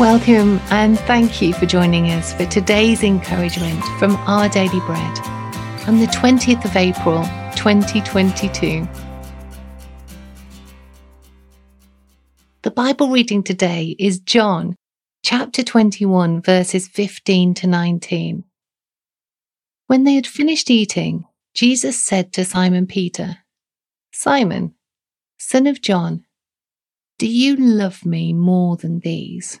Welcome and thank you for joining us for today's encouragement from Our Daily Bread on the 20th of April 2022. The Bible reading today is John chapter 21, verses 15 to 19. When they had finished eating, Jesus said to Simon Peter, Simon, son of John, do you love me more than these?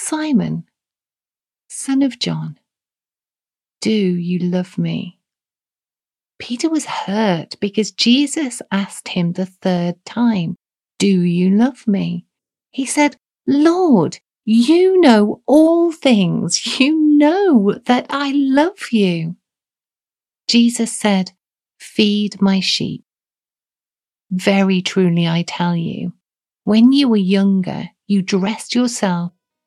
Simon, son of John, do you love me? Peter was hurt because Jesus asked him the third time, Do you love me? He said, Lord, you know all things. You know that I love you. Jesus said, Feed my sheep. Very truly, I tell you, when you were younger, you dressed yourself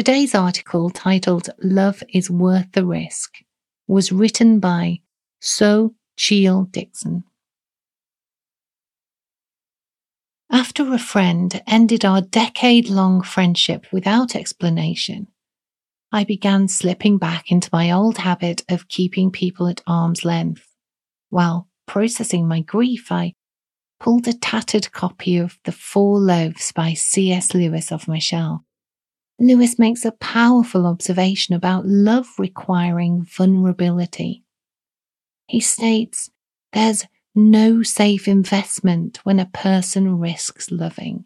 Today's article, titled Love is Worth the Risk, was written by So Cheel Dixon. After a friend ended our decade long friendship without explanation, I began slipping back into my old habit of keeping people at arm's length. While processing my grief, I pulled a tattered copy of The Four Loves by C.S. Lewis off my shelf. Lewis makes a powerful observation about love requiring vulnerability. He states there's no safe investment when a person risks loving.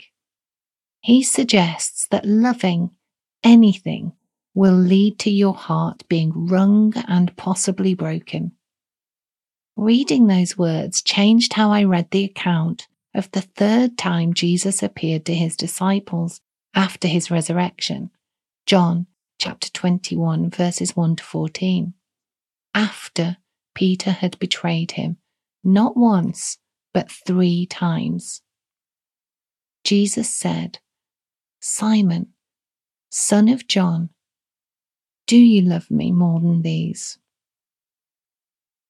He suggests that loving anything will lead to your heart being wrung and possibly broken. Reading those words changed how I read the account of the third time Jesus appeared to his disciples after his resurrection. John chapter 21, verses 1 to 14. After Peter had betrayed him, not once, but three times. Jesus said, Simon, son of John, do you love me more than these?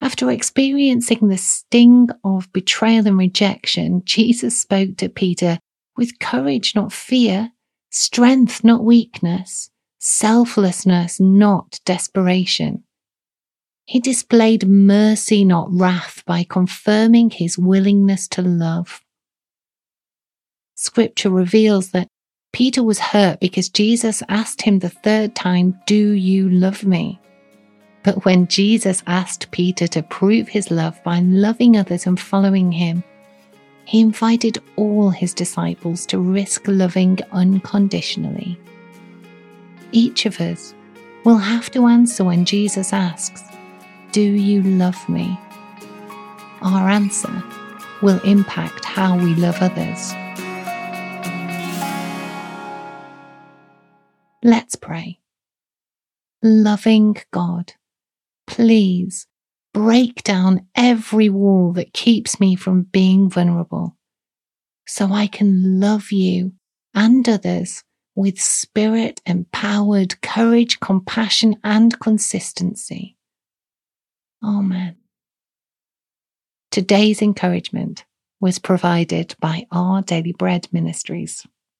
After experiencing the sting of betrayal and rejection, Jesus spoke to Peter with courage, not fear, strength, not weakness, selflessness, not desperation. He displayed mercy, not wrath, by confirming his willingness to love. Scripture reveals that Peter was hurt because Jesus asked him the third time, Do you love me? But when Jesus asked Peter to prove his love by loving others and following him, he invited all his disciples to risk loving unconditionally. Each of us will have to answer when Jesus asks, Do you love me? Our answer will impact how we love others. Let's pray. Loving God, please break down every wall that keeps me from being vulnerable so I can love you and others with spirit empowered courage, compassion, and consistency. Amen. Today's encouragement was provided by Our Daily Bread Ministries.